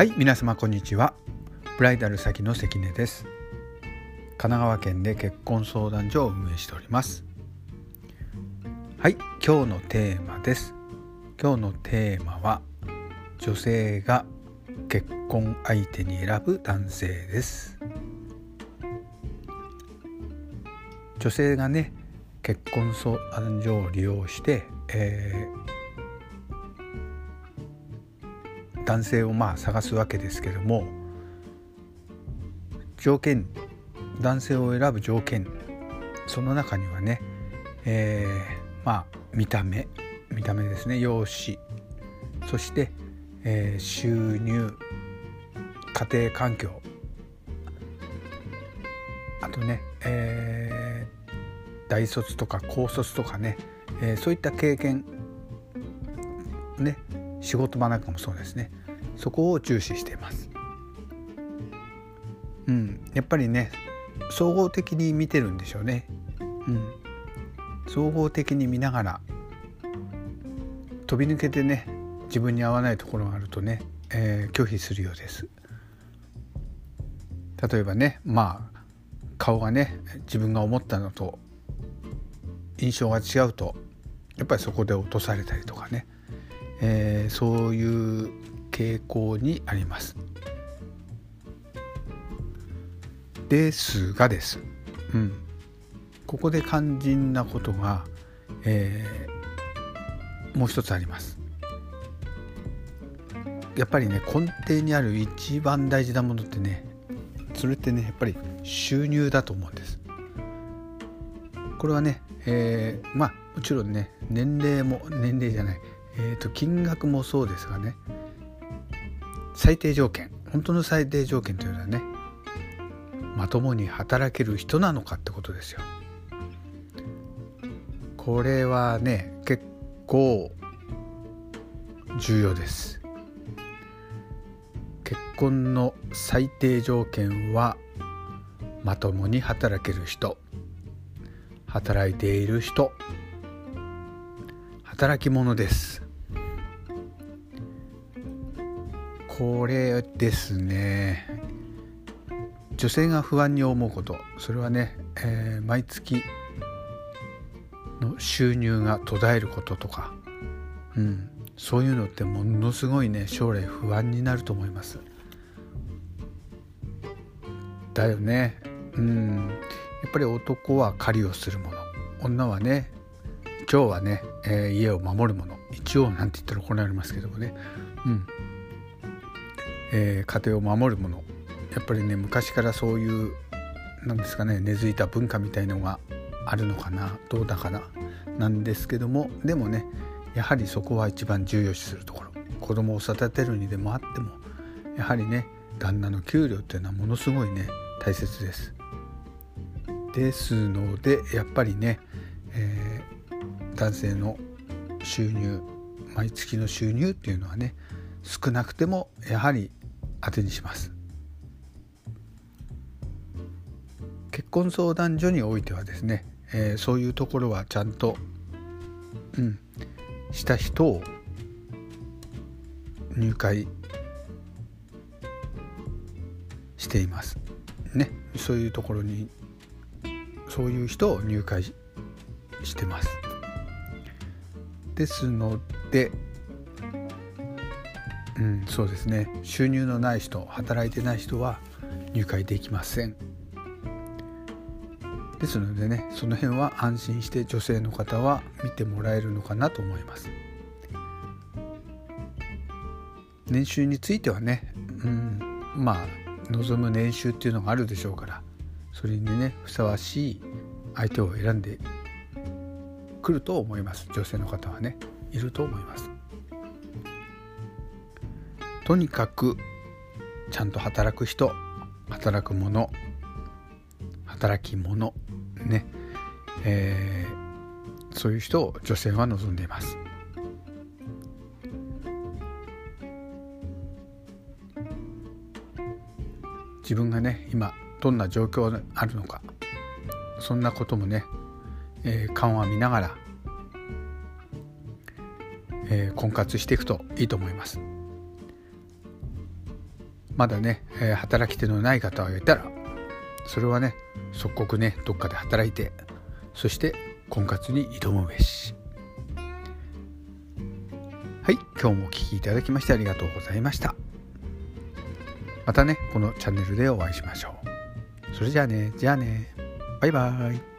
はい皆様こんにちは。ブライダル先の関根です。神奈川県で結婚相談所を運営しております。はい今日のテーマです。今日のテーマは女性が結婚相手に選ぶ男性です。女性がね結婚相談所を利用して、えー、男性をまあ探すわけですけども条件男性を選ぶ条件その中にはね、えー、まあ見た目見た目ですね。容姿そして、えー、収入家庭環境あとね、えー、大卒とか高卒とかね、えー、そういった経験ね仕事場なんかもそうですねそこを重視しています。うん、やっぱりね総合的に見てるんでしょうね。うん、総合的に見ながら飛び抜けてね自分に合わないところがあるとね、えー、拒否するようです。例えばねまあ顔がね自分が思ったのと印象が違うとやっぱりそこで落とされたりとかね、えー、そういう傾向にあります。ですがです、うん、ここで肝心なことが、えー、もう一つあります。やっぱりね根底にある一番大事なものってねそれってねやっぱり収入だと思うんです。これはね、えー、まあもちろんね年齢も年齢じゃない、えーと、金額もそうですがね最低条件本当の最低条件というのはねまともに働ける人なのかってことですよ。これはね結構重要です。結婚の最低条件はまともに働ける人働いている人働き者です。これですね。女性が不安に思うこと。それはね、えー、毎月の収入が途絶えることとか、うん、そういうのってものすごいね将来不安になると思います。だよね。うん。やっぱり男は狩りをするもの。女はね蝶はね、えー、家を守るもの一応なんて言ったら怒られますけどもね。うん。えー、家庭を守るもの。やっぱりね昔からそういうなんですかね根付いた文化みたいのがあるのかな。どうだかな。なんですけどもでもねやはりそこは一番重要視するところ。子供を育てるにでもあってもやはりね旦那の給料っていうのはものすごいね大切です。ですのでやっぱりね、えー、男性の収入毎月の収入っていうのはね少なくてもやはり当てにします。結婚相談所においてはですね、えー、そういうところはちゃんと、うん、した人を入会しています。ねそういうところにそういう人を入会してます。ですので、うん、そうですね収入のない人働いてない人は入会できません。ですのでねその辺は安心して女性の方は見てもらえるのかなと思います。年収についてはね、うん、まあ望む年収っていうのがあるでしょうからそれにねふさわしい相手を選んでくると思います。女性の方はね。いると思います。とにかくちゃんと働く人。働く者働き者ね、えー、そういう人を女性は望んでいます。自分がね今どんな状況あるのか。そんなこともね、えー、緩和見ながら、えー、婚活していくといいと思います。まだね、えー、働き手のない方がいたらそれはね即刻ねどっかで働いてそして婚活に挑むべし。はい今日もお聴きいただきましてありがとうございました。またねこのチャンネルでお会いしましょう。それじゃあねじゃあね。バイバーイ。